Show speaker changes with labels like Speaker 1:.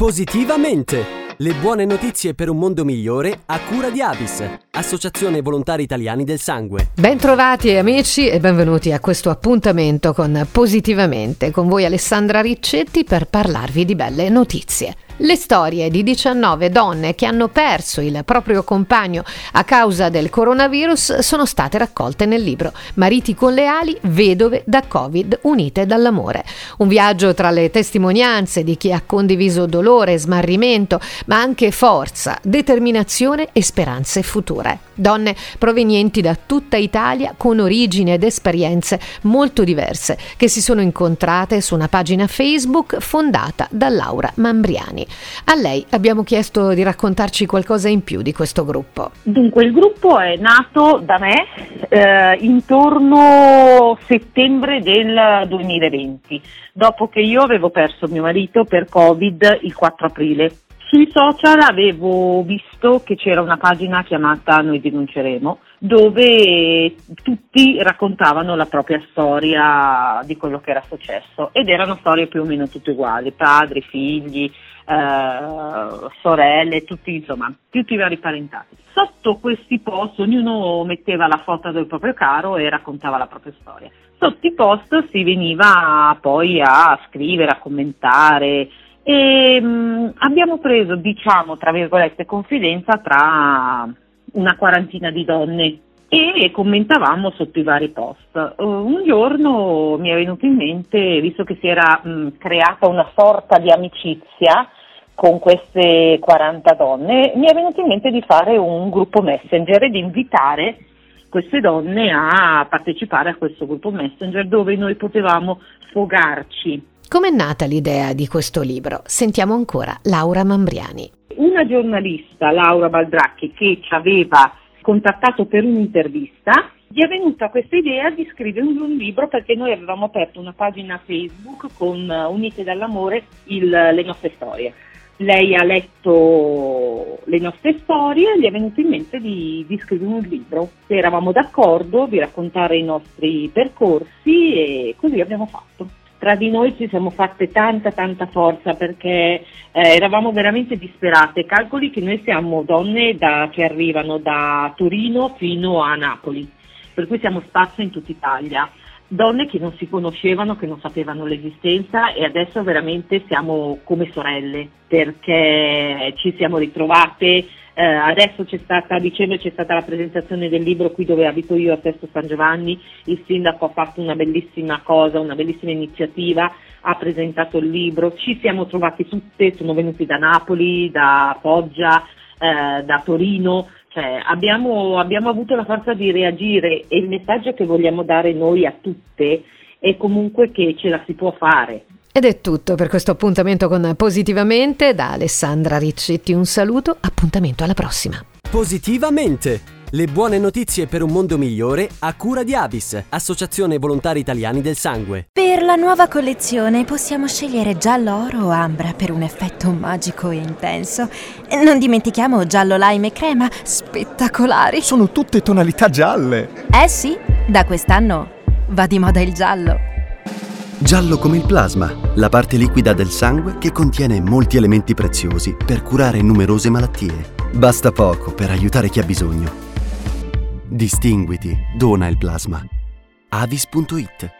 Speaker 1: Positivamente! Le buone notizie per un mondo migliore a cura di Avis, Associazione Volontari Italiani del Sangue.
Speaker 2: Bentrovati amici e benvenuti a questo appuntamento con Positivamente, con voi Alessandra Riccetti per parlarvi di belle notizie. Le storie di 19 donne che hanno perso il proprio compagno a causa del coronavirus sono state raccolte nel libro Mariti con le ali, vedove da Covid unite dall'amore. Un viaggio tra le testimonianze di chi ha condiviso dolore, smarrimento, ma anche forza, determinazione e speranze future. Donne provenienti da tutta Italia con origini ed esperienze molto diverse che si sono incontrate su una pagina Facebook fondata da Laura Mambriani. A lei abbiamo chiesto di raccontarci qualcosa in più di questo gruppo.
Speaker 3: Dunque, il gruppo è nato da me eh, intorno settembre del 2020, dopo che io avevo perso mio marito per Covid il 4 aprile. Sui social avevo visto che c'era una pagina chiamata Noi denunceremo, dove tutti raccontavano la propria storia di quello che era successo ed erano storie più o meno tutte uguali, padri, figli, eh, sorelle, tutti insomma, tutti i vari parentati. Sotto questi post ognuno metteva la foto del proprio caro e raccontava la propria storia. Sotto i post si veniva poi a scrivere, a commentare e mh, mm, abbiamo preso, diciamo, tra virgolette, confidenza tra una quarantina di donne e commentavamo sotto i vari post. Uh, un giorno mi è venuto in mente, visto che si era mh, mm, creata una sorta di amicizia con queste 40 donne, mi è venuto in mente di fare un gruppo messenger e di invitare queste donne a partecipare a questo gruppo messenger dove noi potevamo sfogarci
Speaker 2: Com'è nata l'idea di questo libro? Sentiamo ancora Laura Mambriani.
Speaker 3: Una giornalista, Laura Baldracchi, che ci aveva contattato per un'intervista, gli è venuta questa idea di scrivere un, libro perché noi avevamo aperto una pagina Facebook con uh, Unite dall'amore il, le nostre storie. Lei ha letto le nostre storie e gli è venuto in mente di, di scrivere un libro. Eravamo d'accordo di raccontare i nostri percorsi e così abbiamo fatto tra di noi ci siamo fatte tanta tanta forza perché eh, eravamo veramente disperate. Calcoli che noi siamo donne da, che arrivano da Torino fino a Napoli, per cui siamo spazio in tutta Italia. Donne che non si conoscevano, che non sapevano l'esistenza e adesso veramente siamo come sorelle perché ci siamo ritrovate eh, adesso c'è stata, a dicembre c'è stata la presentazione del libro qui dove abito io a Sesto San Giovanni, il sindaco ha fatto una bellissima cosa, una bellissima iniziativa, ha presentato il libro, ci siamo trovati tutte, sono venuti da Napoli, da Foggia, eh, da Torino, cioè, abbiamo, abbiamo avuto la forza di reagire e il messaggio che vogliamo dare noi a tutte è comunque che ce la si può fare,
Speaker 2: ed è tutto per questo appuntamento con Positivamente. Da Alessandra Riccetti un saluto, appuntamento alla prossima.
Speaker 1: Positivamente! Le buone notizie per un mondo migliore a cura di Avis, Associazione Volontari Italiani del Sangue.
Speaker 4: Per la nuova collezione possiamo scegliere giallo oro o ambra per un effetto magico e intenso. Non dimentichiamo giallo lime e crema, spettacolari.
Speaker 5: Sono tutte tonalità gialle.
Speaker 4: Eh sì, da quest'anno va di moda il giallo.
Speaker 6: Giallo come il plasma, la parte liquida del sangue che contiene molti elementi preziosi per curare numerose malattie. Basta poco per aiutare chi ha bisogno. Distinguiti, dona il plasma. avis.it